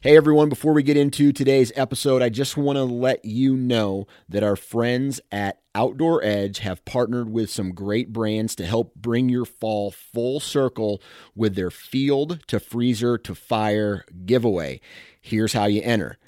Hey everyone, before we get into today's episode, I just want to let you know that our friends at Outdoor Edge have partnered with some great brands to help bring your fall full circle with their field to freezer to fire giveaway. Here's how you enter.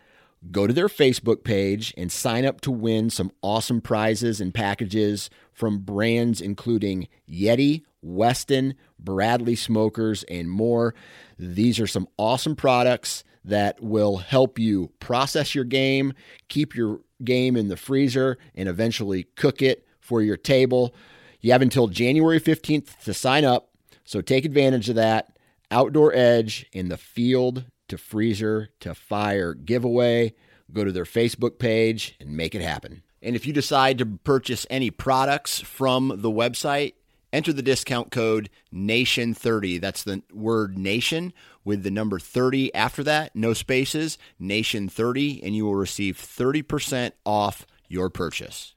Go to their Facebook page and sign up to win some awesome prizes and packages from brands including Yeti, Weston, Bradley Smokers, and more. These are some awesome products that will help you process your game, keep your game in the freezer, and eventually cook it for your table. You have until January 15th to sign up, so take advantage of that. Outdoor Edge in the field to freezer to fire giveaway. Go to their Facebook page and make it happen. And if you decide to purchase any products from the website, enter the discount code NATION30. That's the word nation with the number 30 after that, no spaces, nation30, and you will receive 30% off your purchase.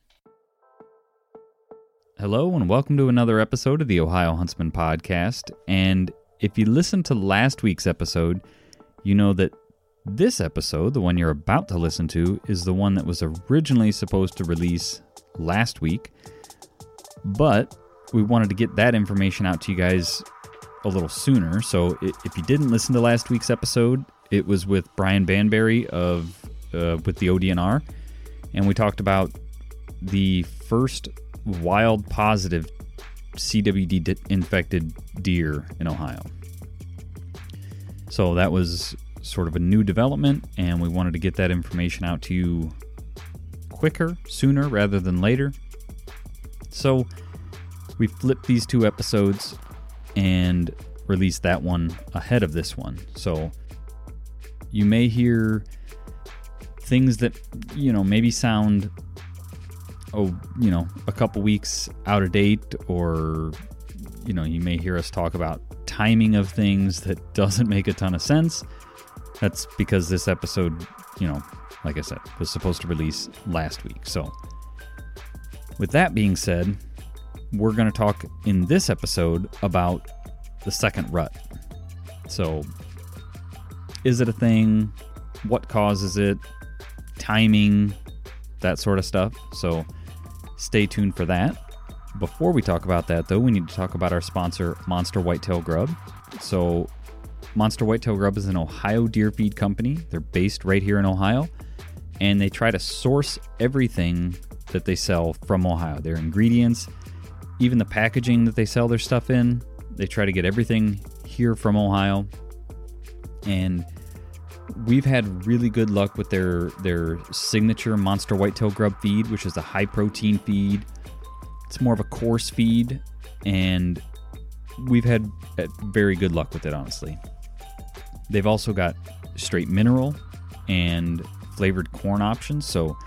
Hello, and welcome to another episode of the Ohio Huntsman Podcast. And if you listened to last week's episode, you know that this episode, the one you're about to listen to, is the one that was originally supposed to release last week. But we wanted to get that information out to you guys a little sooner. So if you didn't listen to last week's episode, it was with Brian Banberry of uh, with the ODNR, and we talked about the first wild positive CWD infected deer in Ohio. So that was sort of a new development, and we wanted to get that information out to you quicker, sooner rather than later. So we flipped these two episodes and released that one ahead of this one. So you may hear things that, you know, maybe sound, oh, you know, a couple weeks out of date, or, you know, you may hear us talk about timing of things that doesn't make a ton of sense. That's because this episode, you know, like I said, was supposed to release last week. So, with that being said, we're going to talk in this episode about the second rut. So, is it a thing? What causes it? Timing, that sort of stuff. So, stay tuned for that. Before we talk about that, though, we need to talk about our sponsor, Monster Whitetail Grub. So, Monster Whitetail Grub is an Ohio deer feed company. They're based right here in Ohio, and they try to source everything that they sell from Ohio. Their ingredients, even the packaging that they sell their stuff in, they try to get everything here from Ohio. And we've had really good luck with their their signature monster whitetail grub feed, which is a high protein feed. It's more of a coarse feed and we've had uh, very good luck with it honestly. They've also got straight mineral and flavored corn options, so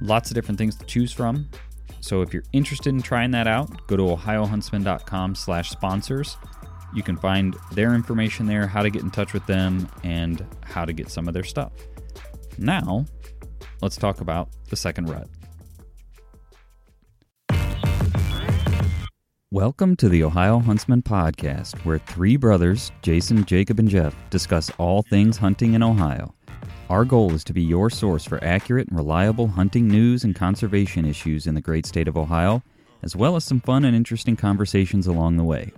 lots of different things to choose from. So if you're interested in trying that out, go to ohiohuntsman.com slash sponsors. You can find their information there, how to get in touch with them, and how to get some of their stuff. Now, let's talk about the second rut. Welcome to the Ohio Huntsman Podcast, where three brothers, Jason, Jacob, and Jeff, discuss all things hunting in Ohio. Our goal is to be your source for accurate and reliable hunting news and conservation issues in the great state of Ohio, as well as some fun and interesting conversations along the way.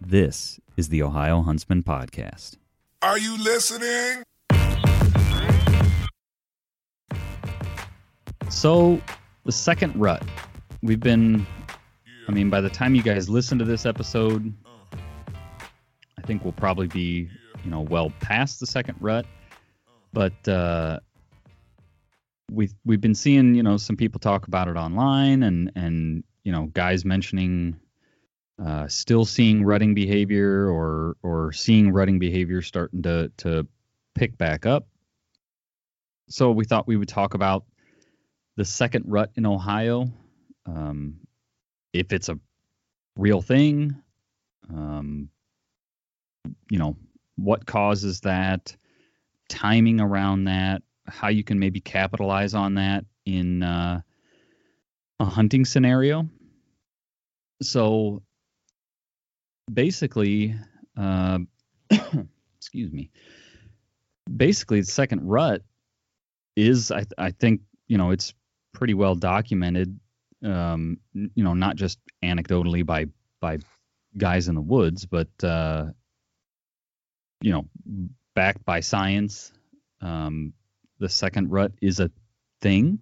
This is the Ohio Huntsman Podcast. Are you listening? So, the second rut. We've been I mean, by the time you guys listen to this episode, I think we'll probably be, you know, well past the second rut. But uh, we've we've been seeing, you know, some people talk about it online, and and you know, guys mentioning uh, still seeing rutting behavior or or seeing rutting behavior starting to to pick back up. So we thought we would talk about the second rut in Ohio, um, if it's a real thing, um, you know, what causes that, timing around that, how you can maybe capitalize on that in uh, a hunting scenario. So basically, uh, excuse me. Basically, the second rut is, I, I think, you know, it's pretty well documented. Um, you know, not just anecdotally by by guys in the woods, but uh, you know, backed by science. Um, the second rut is a thing,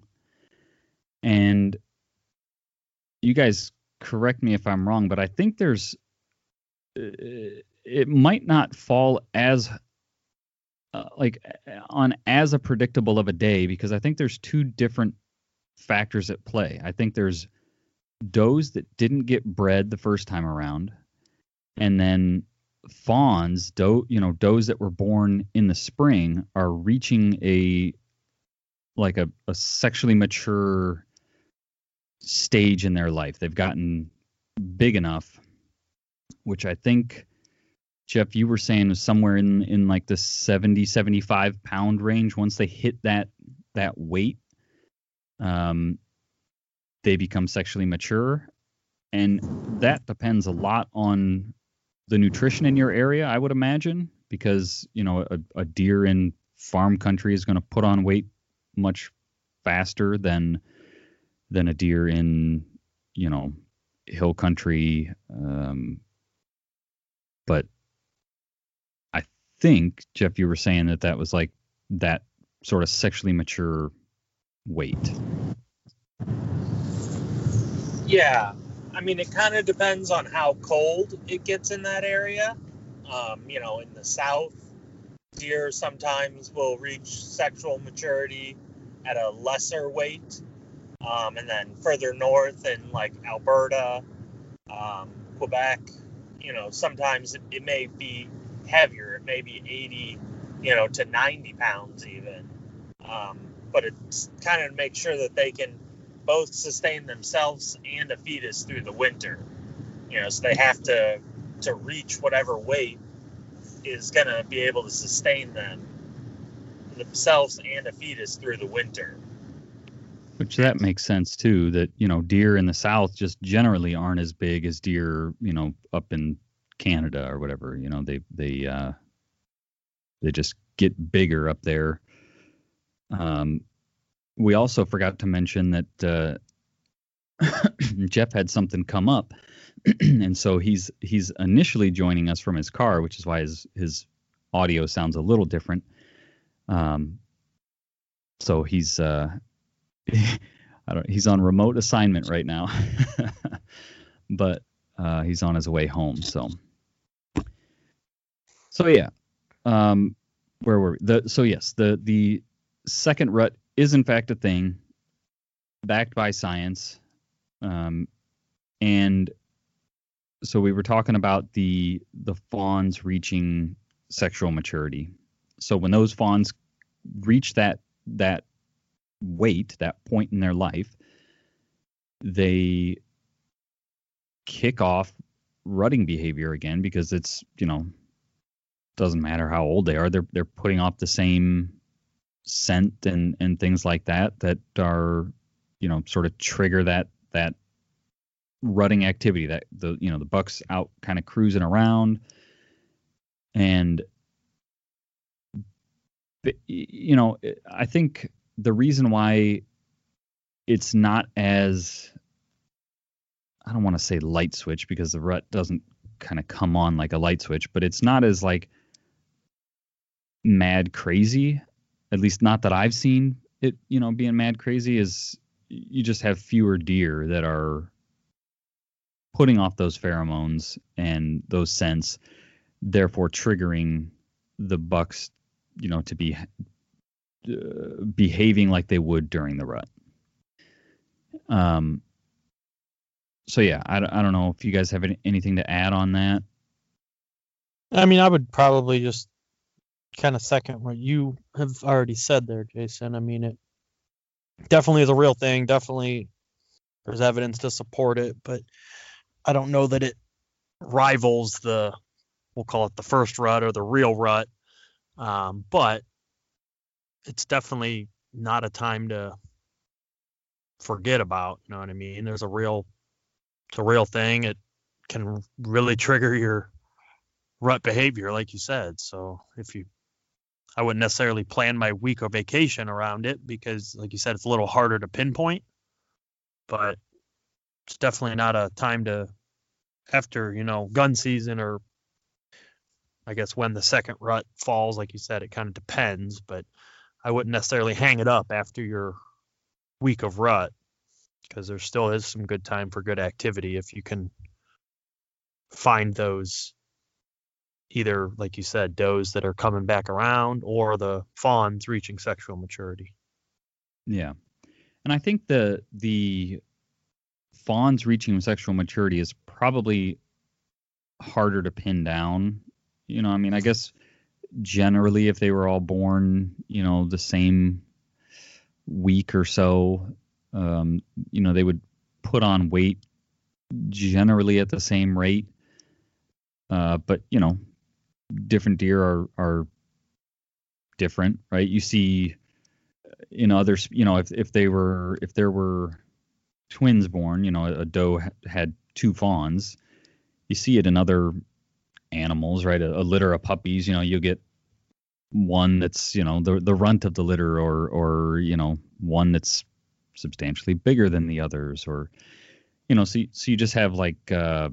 and you guys correct me if I'm wrong, but I think there's uh, it might not fall as uh, like on as a predictable of a day because I think there's two different factors at play. I think there's does that didn't get bred the first time around, and then fawns, doe, you know, does that were born in the spring are reaching a like a, a sexually mature stage in their life. They've gotten big enough, which I think Jeff, you were saying is somewhere in in like the 70, 75 pound range. Once they hit that that weight, um, they become sexually mature, and that depends a lot on the nutrition in your area. I would imagine because you know a, a deer in farm country is going to put on weight much faster than than a deer in you know hill country. Um, but I think Jeff, you were saying that that was like that sort of sexually mature weight. Yeah, I mean, it kind of depends on how cold it gets in that area. Um, you know, in the south, deer sometimes will reach sexual maturity at a lesser weight. Um, and then further north in like Alberta, um, Quebec, you know, sometimes it, it, may be heavier. It may be 80, you know, to 90 pounds even. Um, but it's kind of to make sure that they can both sustain themselves and a fetus through the winter. You know, so they have to to reach whatever weight is going to be able to sustain them themselves and a fetus through the winter. Which that makes sense too. That you know, deer in the south just generally aren't as big as deer, you know, up in Canada or whatever. You know, they they uh, they just get bigger up there. Um, we also forgot to mention that uh, Jeff had something come up, and so he's he's initially joining us from his car, which is why his his audio sounds a little different. Um, so he's uh, I don't he's on remote assignment right now, but uh, he's on his way home. So so yeah, um, where were we? The so yes the the second rut is in fact a thing, backed by science, um, and so we were talking about the the fawns reaching sexual maturity. So when those fawns reach that that weight, that point in their life, they kick off rutting behavior again because it's you know doesn't matter how old they are they're they're putting off the same scent and and things like that that are you know sort of trigger that that rutting activity that the you know the bucks out kind of cruising around. And you know i think the reason why it's not as i don't want to say light switch because the rut doesn't kind of come on like a light switch but it's not as like mad crazy at least not that I've seen it, you know, being mad crazy is you just have fewer deer that are putting off those pheromones and those scents, therefore triggering the bucks, you know, to be uh, behaving like they would during the rut. Um. So yeah, I, I don't know if you guys have any, anything to add on that. I mean, I would probably just kind of second what you have already said there, Jason. I mean, it definitely is a real thing. Definitely, there's evidence to support it, but I don't know that it rivals the, we'll call it the first rut or the real rut. Um, but it's definitely not a time to forget about. You know what I mean? There's a real, it's a real thing. It can really trigger your rut behavior, like you said. So if you, I wouldn't necessarily plan my week or vacation around it because, like you said, it's a little harder to pinpoint. But it's definitely not a time to, after you know gun season or, I guess when the second rut falls, like you said, it kind of depends. But I wouldn't necessarily hang it up after your week of rut because there still is some good time for good activity if you can find those either like you said does that are coming back around or the fawns reaching sexual maturity Yeah, and I think the the fawns reaching sexual maturity is probably harder to pin down. You know, I mean, I guess generally if they were all born, you know, the same week or so, um, you know, they would put on weight generally at the same rate. Uh, but you know, different deer are are different, right? You see in others, you know, if if they were if there were twins born, you know, a doe ha- had two fawns. You see it in other animals, right? A, a litter of puppies, you know, you get one that's you know the the runt of the litter, or or you know one that's substantially bigger than the others, or you know, so so you just have like uh,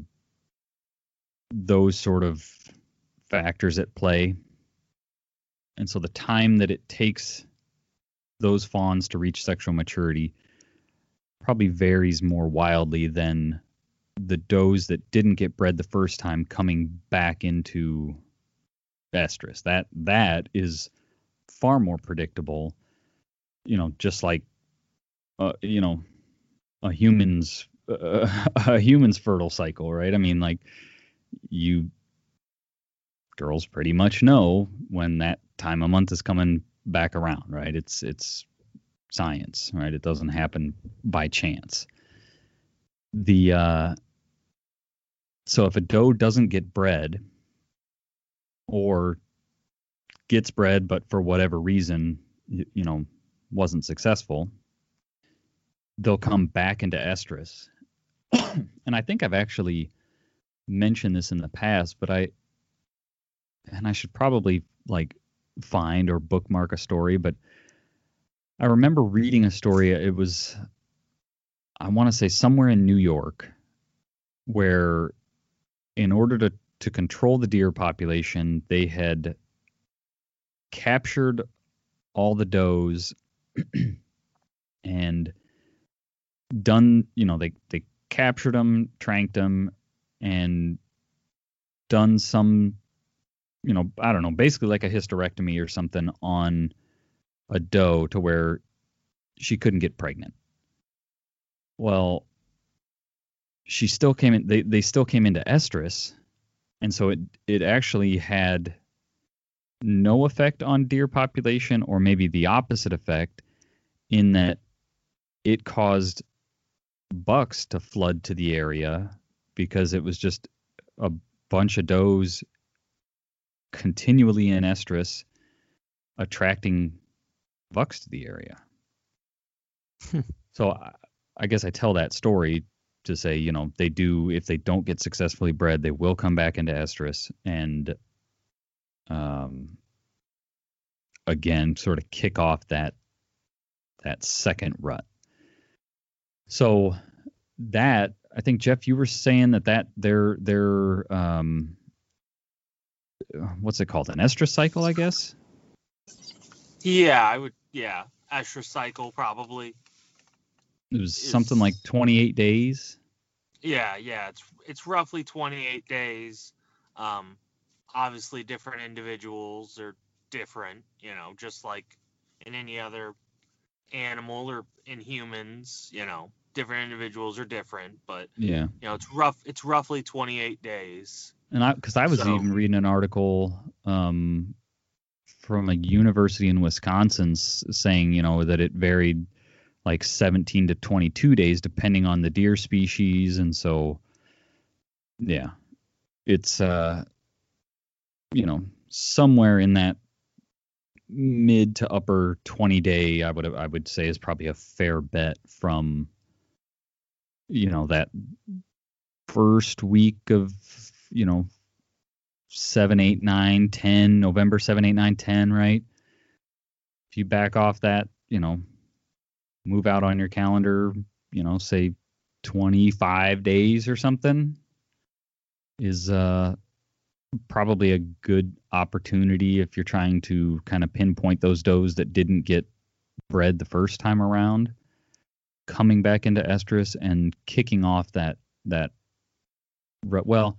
those sort of factors at play, and so the time that it takes those fawns to reach sexual maturity probably varies more wildly than the does that didn't get bred the first time coming back into estrus. That that is far more predictable. You know, just like uh, you know a human's uh, a human's fertile cycle, right? I mean, like you girls pretty much know when that time of month is coming back around, right? It's it's science, right? It doesn't happen by chance. The uh, so if a doe doesn't get bred or gets bred but for whatever reason you, you know wasn't successful they'll come back into estrus and i think i've actually mentioned this in the past but i and i should probably like find or bookmark a story but i remember reading a story it was i want to say somewhere in new york where in order to to control the deer population, they had captured all the does and done, you know, they they captured them, tranked them, and done some, you know, I don't know, basically like a hysterectomy or something on a doe to where she couldn't get pregnant. Well, she still came in. They they still came into estrus and so it it actually had no effect on deer population or maybe the opposite effect in that it caused bucks to flood to the area because it was just a bunch of does continually in estrus attracting bucks to the area so I, I guess i tell that story to say, you know, they do if they don't get successfully bred, they will come back into estrus and um again sort of kick off that that second rut. So that I think Jeff, you were saying that that their their um what's it called an estrus cycle, I guess. Yeah, I would. Yeah, estrus cycle probably. It was something like 28 days. Yeah, yeah, it's it's roughly 28 days. Um, obviously, different individuals are different, you know, just like in any other animal or in humans, you know, different individuals are different, but Yeah. you know, it's rough. It's roughly 28 days. And I, because I was So- even reading an article um, from a university in Wisconsin saying, you know, that it varied like 17 to 22 days depending on the deer species. And so, yeah, it's, uh, you know, somewhere in that mid to upper 20 day, I would, I would say is probably a fair bet from, you know, that first week of you know seven eight nine ten november seven eight nine ten right? If you back off that you know move out on your calendar you know say 25 days or something is uh probably a good opportunity if you're trying to kind of pinpoint those does that didn't get bred the first time around. Coming back into estrus and kicking off that that well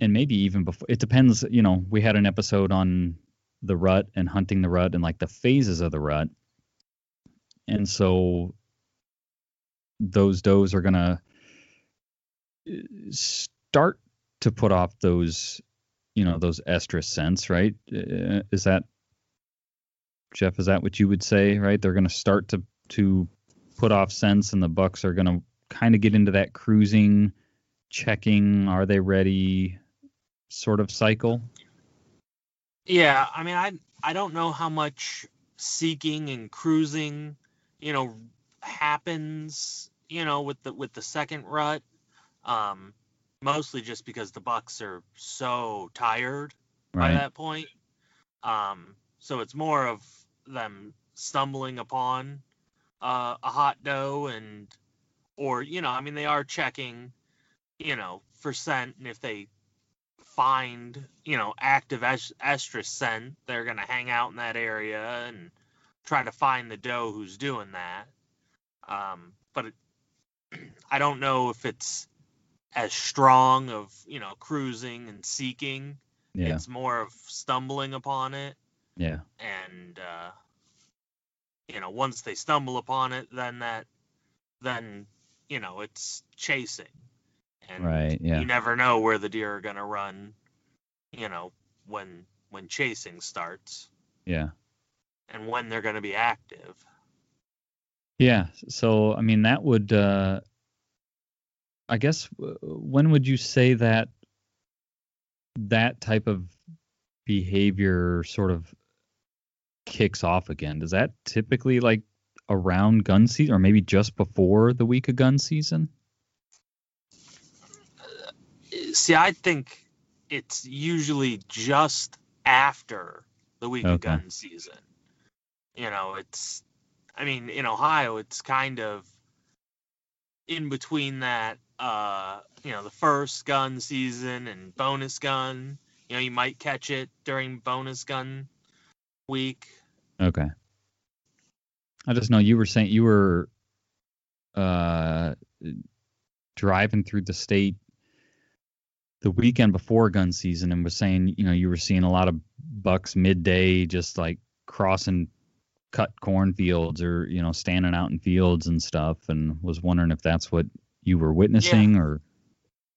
and maybe even before it depends you know we had an episode on the rut and hunting the rut and like the phases of the rut. And so those does are gonna uh, start to put off those you know those estrus scents right? Uh, is that jeff is that what you would say right? They're gonna start to to put off scents and the bucks are gonna kind of get into that cruising checking are they ready sort of cycle Yeah, I mean, I I don't know how much seeking and cruising, you know, happens, you know, with the with the second rut. Um, mostly just because the bucks are so tired by that point. Um, so it's more of them stumbling upon uh, a hot doe and, or you know, I mean, they are checking, you know, for scent, and if they find, you know, active est- estrus scent, they're gonna hang out in that area and try to find the doe who's doing that. Um, but it, I don't know if it's as strong of, you know, cruising and seeking. Yeah. It's more of stumbling upon it. Yeah. And uh you know once they stumble upon it then that then you know it's chasing and right yeah you never know where the deer are going to run you know when when chasing starts yeah and when they're going to be active Yeah. So, I mean, that would, uh, I guess, when would you say that that type of behavior sort of kicks off again? Does that typically like around gun season or maybe just before the week of gun season? See i think it's usually just after the week of gun season. You know it's i mean in ohio it's kind of in between that uh you know the first gun season and bonus gun. You know you might catch it during bonus gun week. Okay. I just know you were saying you were uh, driving through the state the weekend before gun season and was saying, you know, you were seeing a lot of bucks midday just like crossing cut cornfields or, you know, standing out in fields and stuff and was wondering if that's what you were witnessing or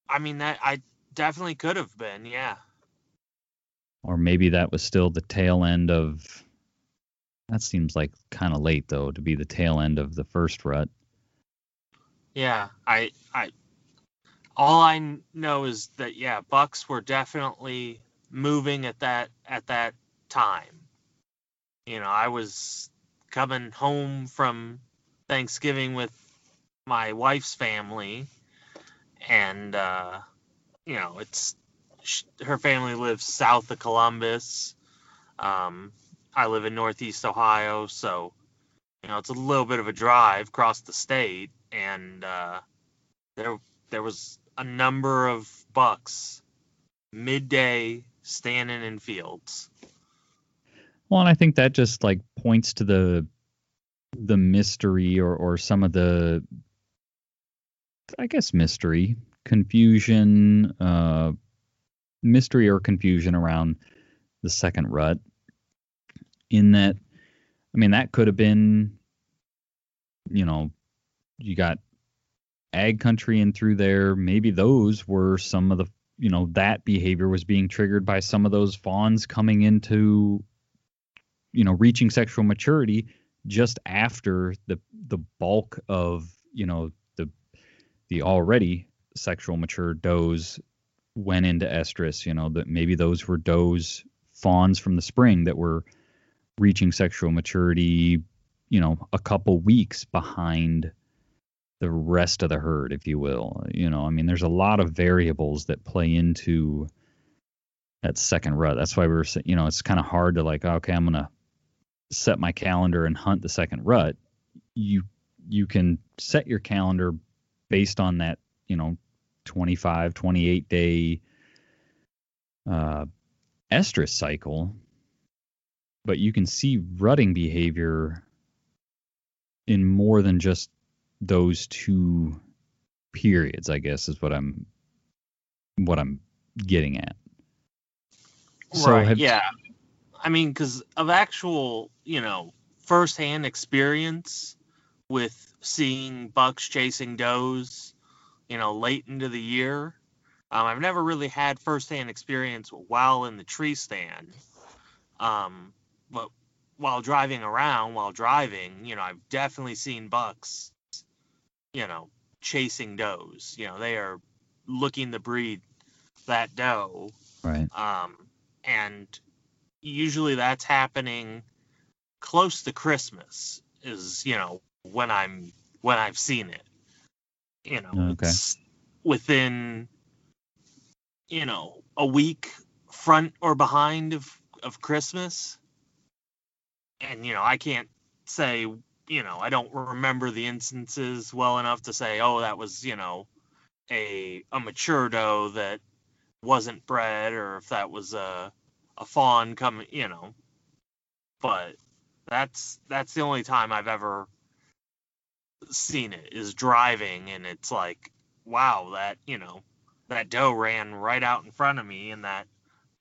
i mean that i definitely could have been yeah or maybe that was still the tail end of that seems like kind of late though to be the tail end of the first rut. Yeah, I I all I know is that yeah, Bucks were definitely moving at that at that time. You know, I was coming home from Thanksgiving with my wife's family and uh you know, it's sh- her family lives south of Columbus. Um I live in Northeast Ohio, so you know, it's a little bit of a drive across the state, and uh, there there was a number of bucks midday standing in fields. Well, and I think that just like points to the the mystery or or some of the I guess mystery, confusion, uh, mystery or confusion around the second rut. In that, I mean, that could have been, you know, you got ag country in through there. Maybe those were some of the, you know, that behavior was being triggered by some of those fawns coming into, you know, reaching sexual maturity just after the the bulk of, you know, the the already sexual mature does went into estrus. You know that maybe those were does fawns from the spring that were reaching sexual maturity. You know, a couple weeks behind the rest of the herd, if you will. You know, I mean, there's a lot of variables that play into that second rut. That's why we were, you know, it's kind of hard to like, okay, I'm gonna set my calendar and hunt the second rut. You you can set your calendar based on that, you know, 25, 28 day uh, estrus cycle, but you can see rutting behavior in more than just those two periods. I guess is what I'm what I'm getting at. So right. Have, yeah. I mean, because of actual, you know, firsthand experience with seeing bucks chasing does you know, late into the year. Um, I've never really had firsthand experience while in the tree stand. Um, but while driving around, while driving, you know, I've definitely seen bucks, you know, chasing does. You know, they are looking to breed that doe. Right. Um, and usually that's happening close to Christmas is, you know, when I'm when I've seen it you know, okay. within you know a week front or behind of of Christmas. And you know, I can't say, you know, I don't remember the instances well enough to say, oh, that was, you know, a a mature doe that wasn't bred or if that was a a fawn coming, you know. But that's that's the only time I've ever seen it is driving and it's like wow that you know that doe ran right out in front of me and that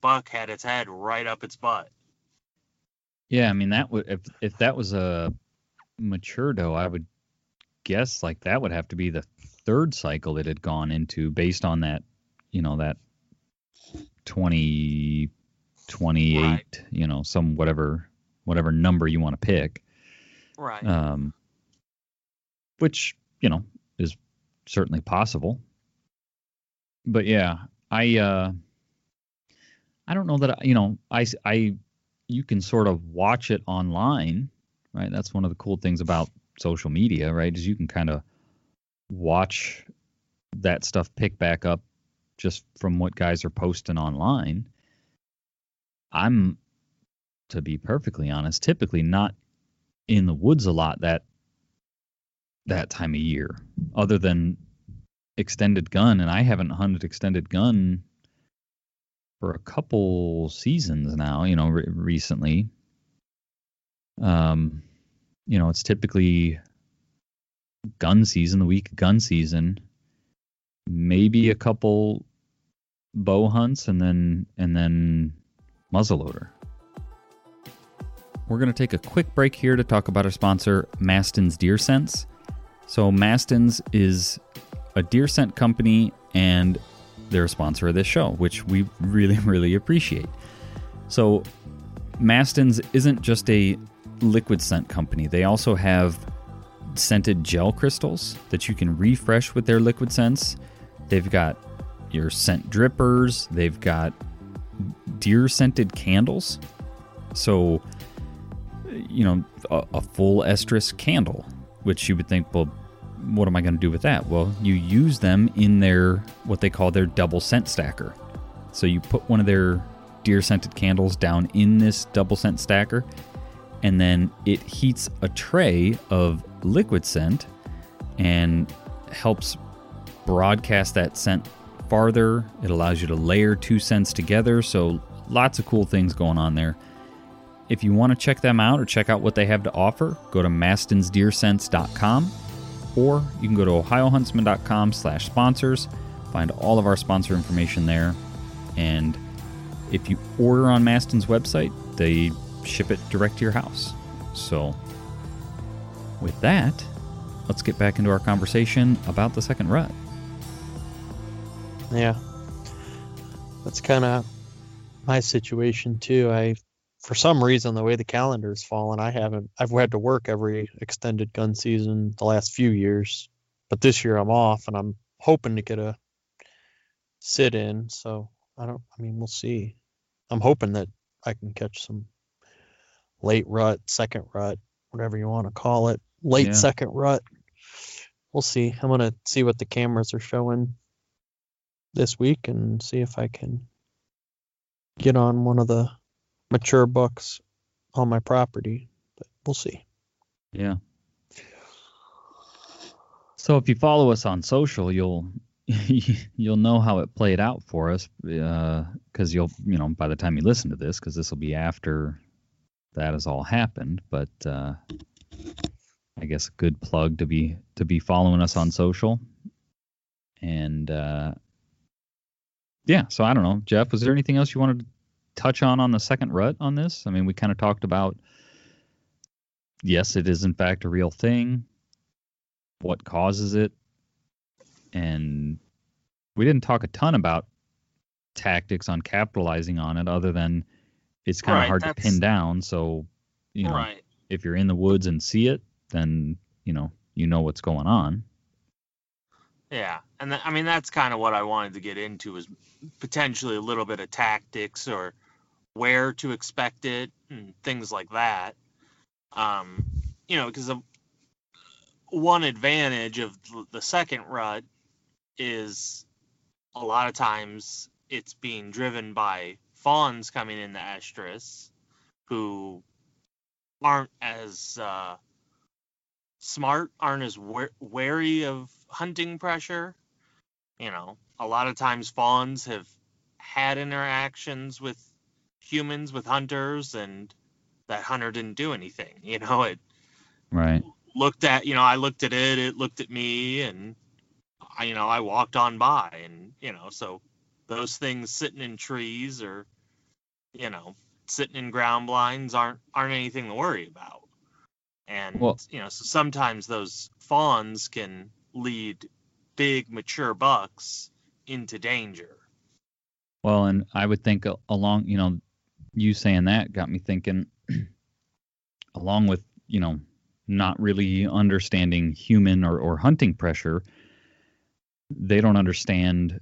buck had its head right up its butt yeah i mean that would if if that was a mature doe i would guess like that would have to be the third cycle it had gone into based on that you know that 20 28 right. you know some whatever whatever number you want to pick right um which you know is certainly possible. But yeah, I uh, I don't know that I, you know I I you can sort of watch it online, right? That's one of the cool things about social media, right? Is you can kind of watch that stuff pick back up just from what guys are posting online. I'm to be perfectly honest, typically not in the woods a lot that that time of year, other than extended gun, and I haven't hunted extended gun for a couple seasons now. You know, re- recently. Um, you know, it's typically gun season, the week gun season, maybe a couple bow hunts, and then and then muzzleloader. We're going to take a quick break here to talk about our sponsor, Mastin's Deer Sense. So Mastin's is a deer scent company and they're a sponsor of this show, which we really, really appreciate. So Mastin's isn't just a liquid scent company. They also have scented gel crystals that you can refresh with their liquid scents. They've got your scent drippers, they've got deer scented candles. So, you know, a, a full estrus candle which you would think, well, what am I going to do with that? Well, you use them in their what they call their double scent stacker. So you put one of their deer scented candles down in this double scent stacker, and then it heats a tray of liquid scent and helps broadcast that scent farther. It allows you to layer two scents together. So lots of cool things going on there. If you want to check them out or check out what they have to offer, go to mastinsdeersense.com. or you can go to ohiohuntsman.com slash sponsors, find all of our sponsor information there, and if you order on Mastin's website, they ship it direct to your house. So, with that, let's get back into our conversation about the second rut. Yeah. That's kind of my situation too. I, for some reason, the way the calendar's fallen, I haven't. I've had to work every extended gun season the last few years, but this year I'm off, and I'm hoping to get a sit in. So I don't. I mean, we'll see. I'm hoping that I can catch some late rut, second rut, whatever you want to call it, late Yeah. second rut. We'll see. I'm gonna see what the cameras are showing this week and see if I can get on one of the mature bucks on my property. But we'll see. Yeah. So if you follow us on social, you'll you'll know how it played out for us uh, because you'll you know by the time you listen to this because this will be after that has all happened. But uh, I guess a good plug to be to be following us on social. And uh, yeah, so I don't know, Jeff. Was there anything else you wanted to touch on on the second rut on this? I mean, we kind of talked about yes, it is in fact a real thing. What causes it? And we didn't talk a ton about tactics on capitalizing on it, other than it's kind of Right, hard to pin down. So, you know, right. if you're in the woods and see it, then you know you know what's going on. Yeah, and th- I mean that's kind of what I wanted to get into is potentially a little bit of tactics or where to expect it and things like that. Um, you know, because one advantage of the second rut is a lot of times it's being driven by fawns coming into estrus who aren't as uh, smart, aren't as wa- wary of hunting pressure. You know, a lot of times fawns have had interactions with humans, with hunters, and that hunter didn't do anything. You know, it Right. looked at, you know, I looked at it, it looked at me, and I, you know, I walked on by, and you know, so those things sitting in trees or, you know, sitting in ground blinds aren't aren't anything to worry about. And Well- you know, so sometimes those fawns can lead big mature bucks into danger. Well, and I would think along, you know, you saying that got me thinking, along with, you know, not really understanding human or, or hunting pressure, they don't understand,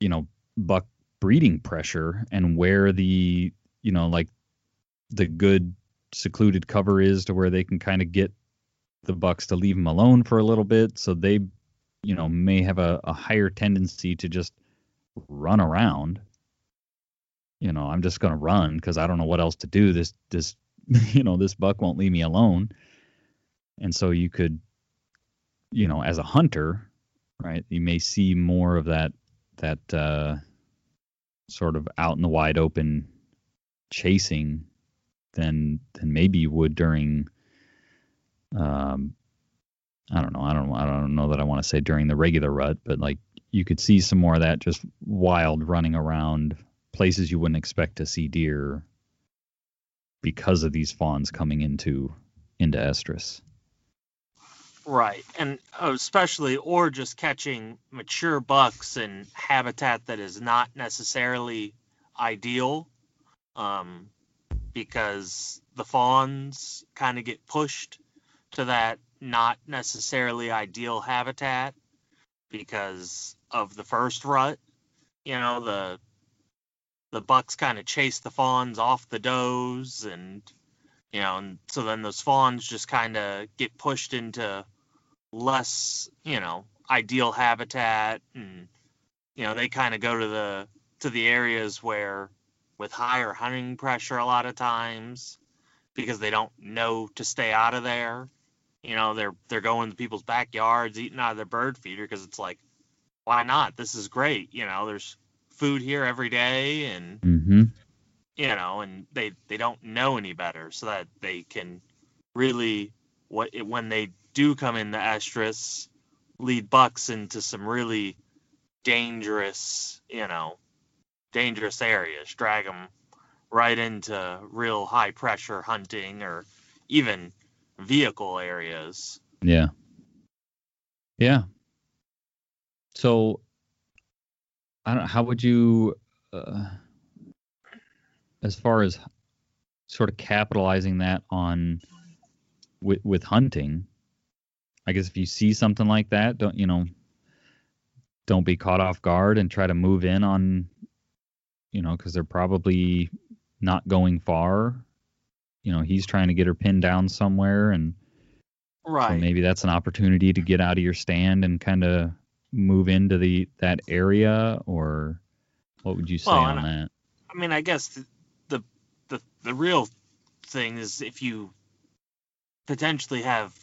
you know, buck breeding pressure and where the, you know, like the good secluded cover is to where they can kind of get the bucks to leave them alone for a little bit. So they, you know, may have a, a higher tendency to just run around. You know, I'm just going to run because I don't know what else to do. This, this, you know, this buck won't leave me alone. And so you could, you know, as a hunter, right, you may see more of that, that, uh, sort of out in the wide open chasing than, than maybe you would during, um, I don't know. I don't. I don't know that I want to say during the regular rut, but like you could see some more of that just wild running around places you wouldn't expect to see deer because of these fawns coming into into estrus. Right. And uh, especially, or just catching mature bucks in habitat that is not necessarily ideal um, because the fawns kind of get pushed to that not necessarily ideal habitat because of the first rut. You know, the the bucks kind of chase the fawns off the does and you know, and so then those fawns just kind of get pushed into less, you know, ideal habitat and you know, they kind of go to the to the areas where with higher hunting pressure a lot of times because they don't know to stay out of there. You know, they're they're going to people's backyards eating out of their bird feeder because it's like why not? This is great, you know, there's food here every day and Mm-hmm. you know, and they they don't know any better, so that they can really what when they do come in the estrus lead bucks into some really dangerous, you know, dangerous areas, drag them right into real high pressure hunting or even vehicle areas. Yeah. Yeah. So, I don't. How would you, uh, as far as sort of capitalizing that on with with hunting? I guess if you see something like that, don't you know? Don't be caught off guard and try to move in on, you know, because they're probably not going far. You know, he's trying to get her pinned down somewhere, and so Right. maybe that's an opportunity to get out of your stand and kind of move into the that area, or what would you say Well, on and that? I mean, I guess the, the the the real thing is if you potentially have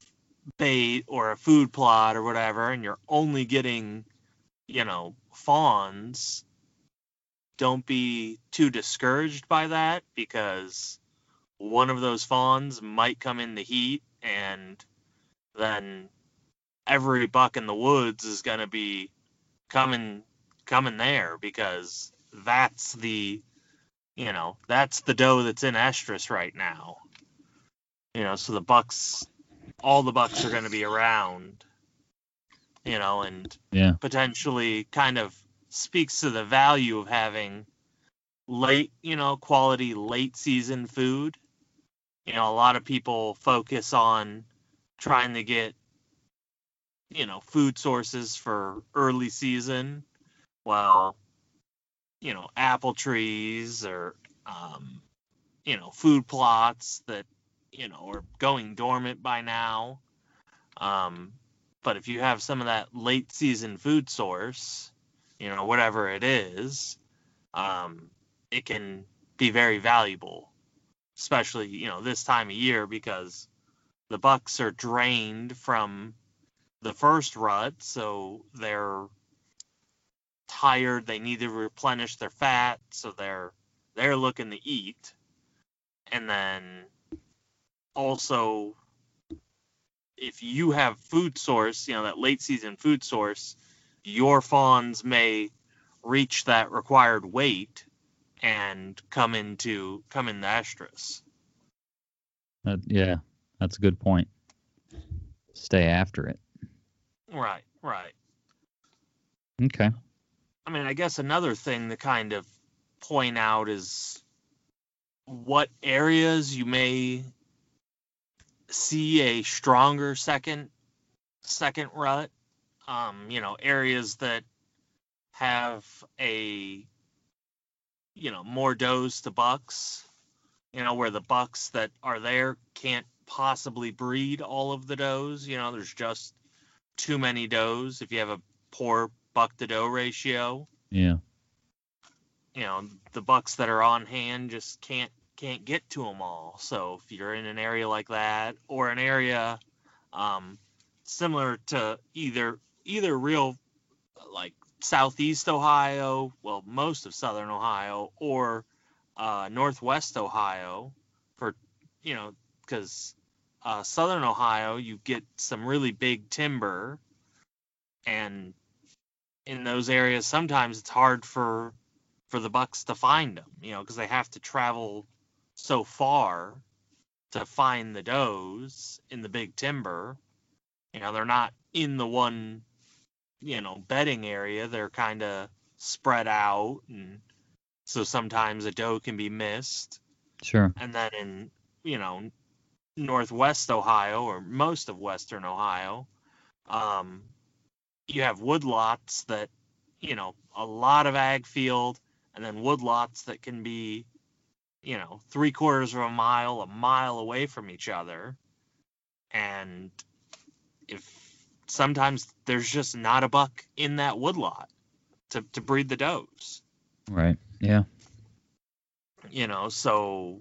bait or a food plot or whatever, and you're only getting, you know, fawns. Don't be too discouraged by that because one of those fawns might come in the heat, and then every buck in the woods is going to be coming coming there because that's the you know that's the doe that's in estrus right now you know so the bucks all the bucks are going to be around you know and Yeah. potentially kind of speaks to the value of having late you know quality late season food you know a lot of people focus on trying to get you know food sources for early season well you know apple trees or um, you know food plots that you know are going dormant by now. Um, but if you have some of that late season food source you know whatever it is um, it can be very valuable especially you know this time of year because the bucks are drained from the first rut so they're tired. They need to replenish their fat so they're they're looking to eat. And then also if you have food source you know that late season food source your fawns may reach that required weight and come into come in the estrus That, yeah, that's a good point. Stay after it. right right Okay. I mean, I guess another thing to kind of point out is what areas you may see a stronger second second rut. Um, you know, areas that have a you know more does to bucks. You know, where the bucks that are there can't possibly breed all of the does. You know, there's just too many does. If you have a poor buck to doe ratio, Yeah. you know the bucks that are on hand just can't can't get to them all. So if you're in an area like that or an area um, similar to either either real like southeast ohio well most of southern ohio or uh, northwest ohio for you know because uh, southern ohio you get some really big timber. And in those areas sometimes it's hard for for the bucks to find them you know because they have to travel so far to find the does in the big timber. You know they're not in the one you know bedding area. They're kind of spread out and so sometimes a doe can be missed. Sure. and then in you know northwest ohio or most of western ohio um, you have woodlots that you know a lot of ag field and then woodlots that can be you know three quarters of a mile a mile away from each other and if sometimes there's just not a buck in that woodlot to, to breed the does Right. Yeah. you know so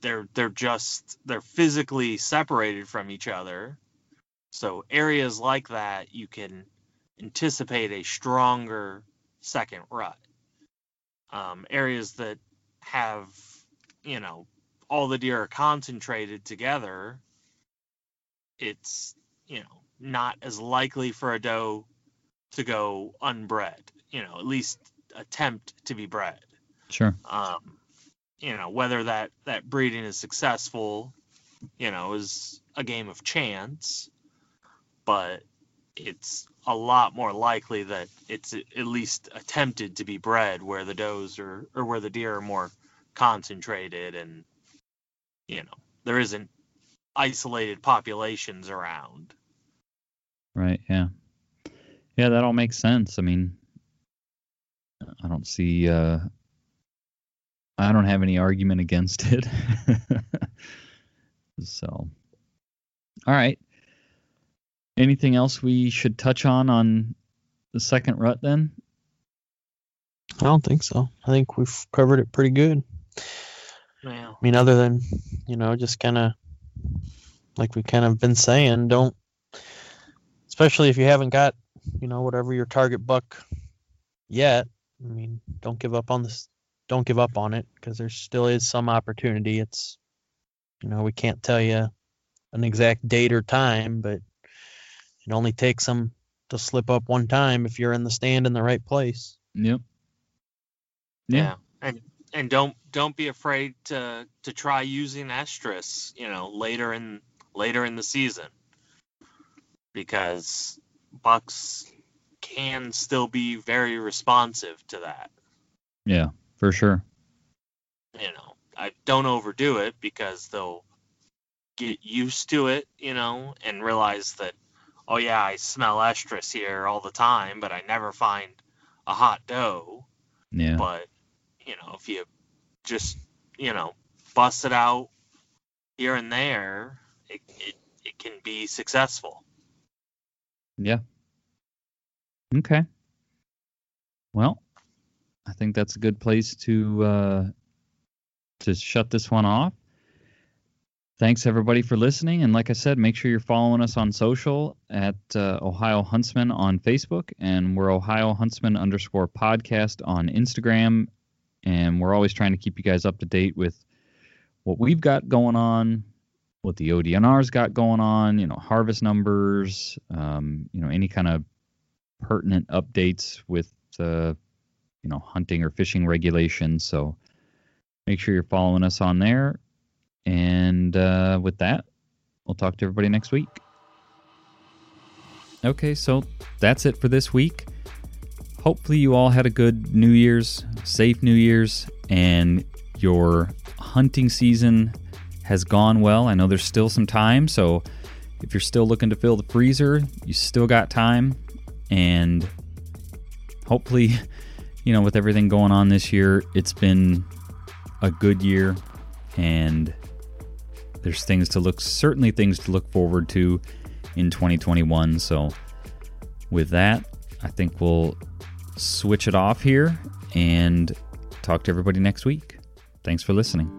they're they're just they're physically separated from each other so areas like that you can anticipate a stronger second rut um, areas that have you know all the deer are concentrated together it's you know not as likely for a doe to go unbred. You know, at least attempt to be bred. Sure. Um, you know, whether that that breeding is successful, you know, is a game of chance, but it's a lot more likely that it's at least attempted to be bred where the does are or where the deer are more concentrated and you know there isn't isolated populations around Right. Yeah. Yeah, that all makes sense. I mean, I don't see. uh I don't have any argument against it. so, all right. Anything else we should touch on on the second rut then? I don't think so. I think we've covered it pretty good. yeah I mean, other than, you know, just kind of like we kind of been saying, don't, especially if you haven't got, you know, whatever your target buck yet. I mean, don't give up on this. Don't give up on it because there still is some opportunity. It's, you know, we can't tell you an exact date or time, but it only takes them to slip up one time if you're in the stand in the right place. Yep. yeah and and don't don't be afraid to to try using estrus you know later in later in the season because bucks can still be very responsive to that Yeah, for sure. you know i don't overdo it because they'll get used to it you know and realize that oh yeah i smell estrus here all the time but i never find a hot doe Yeah. but you know if you just you know bust it out here and there it, it, it can be successful Yeah. Okay. Well, I think that's a good place to uh, to shut this one off. Thanks everybody for listening, and like I said, make sure you're following us on social at uh, Ohio Huntsman on Facebook, and we're Ohio Huntsman underscore podcast on Instagram, and we're always trying to keep you guys up to date with what we've got going on, what the ODNR's got going on, you know, harvest numbers, um, you know, any kind of pertinent updates with, uh, you know, hunting or fishing regulations. So make sure you're following us on there. And uh, with that, we'll talk to everybody next week. Okay, so that's it for this week. Hopefully, you all had a good New Year's, safe New Year's, and your hunting season has gone well. I know there's still some time, so if you're still looking to fill the freezer, you still got time. And hopefully, you know, with everything going on this year, it's been a good year and there's things to look certainly things to look forward to in 2021. So with that, I think we'll switch it off here and talk to everybody next week. Thanks for listening.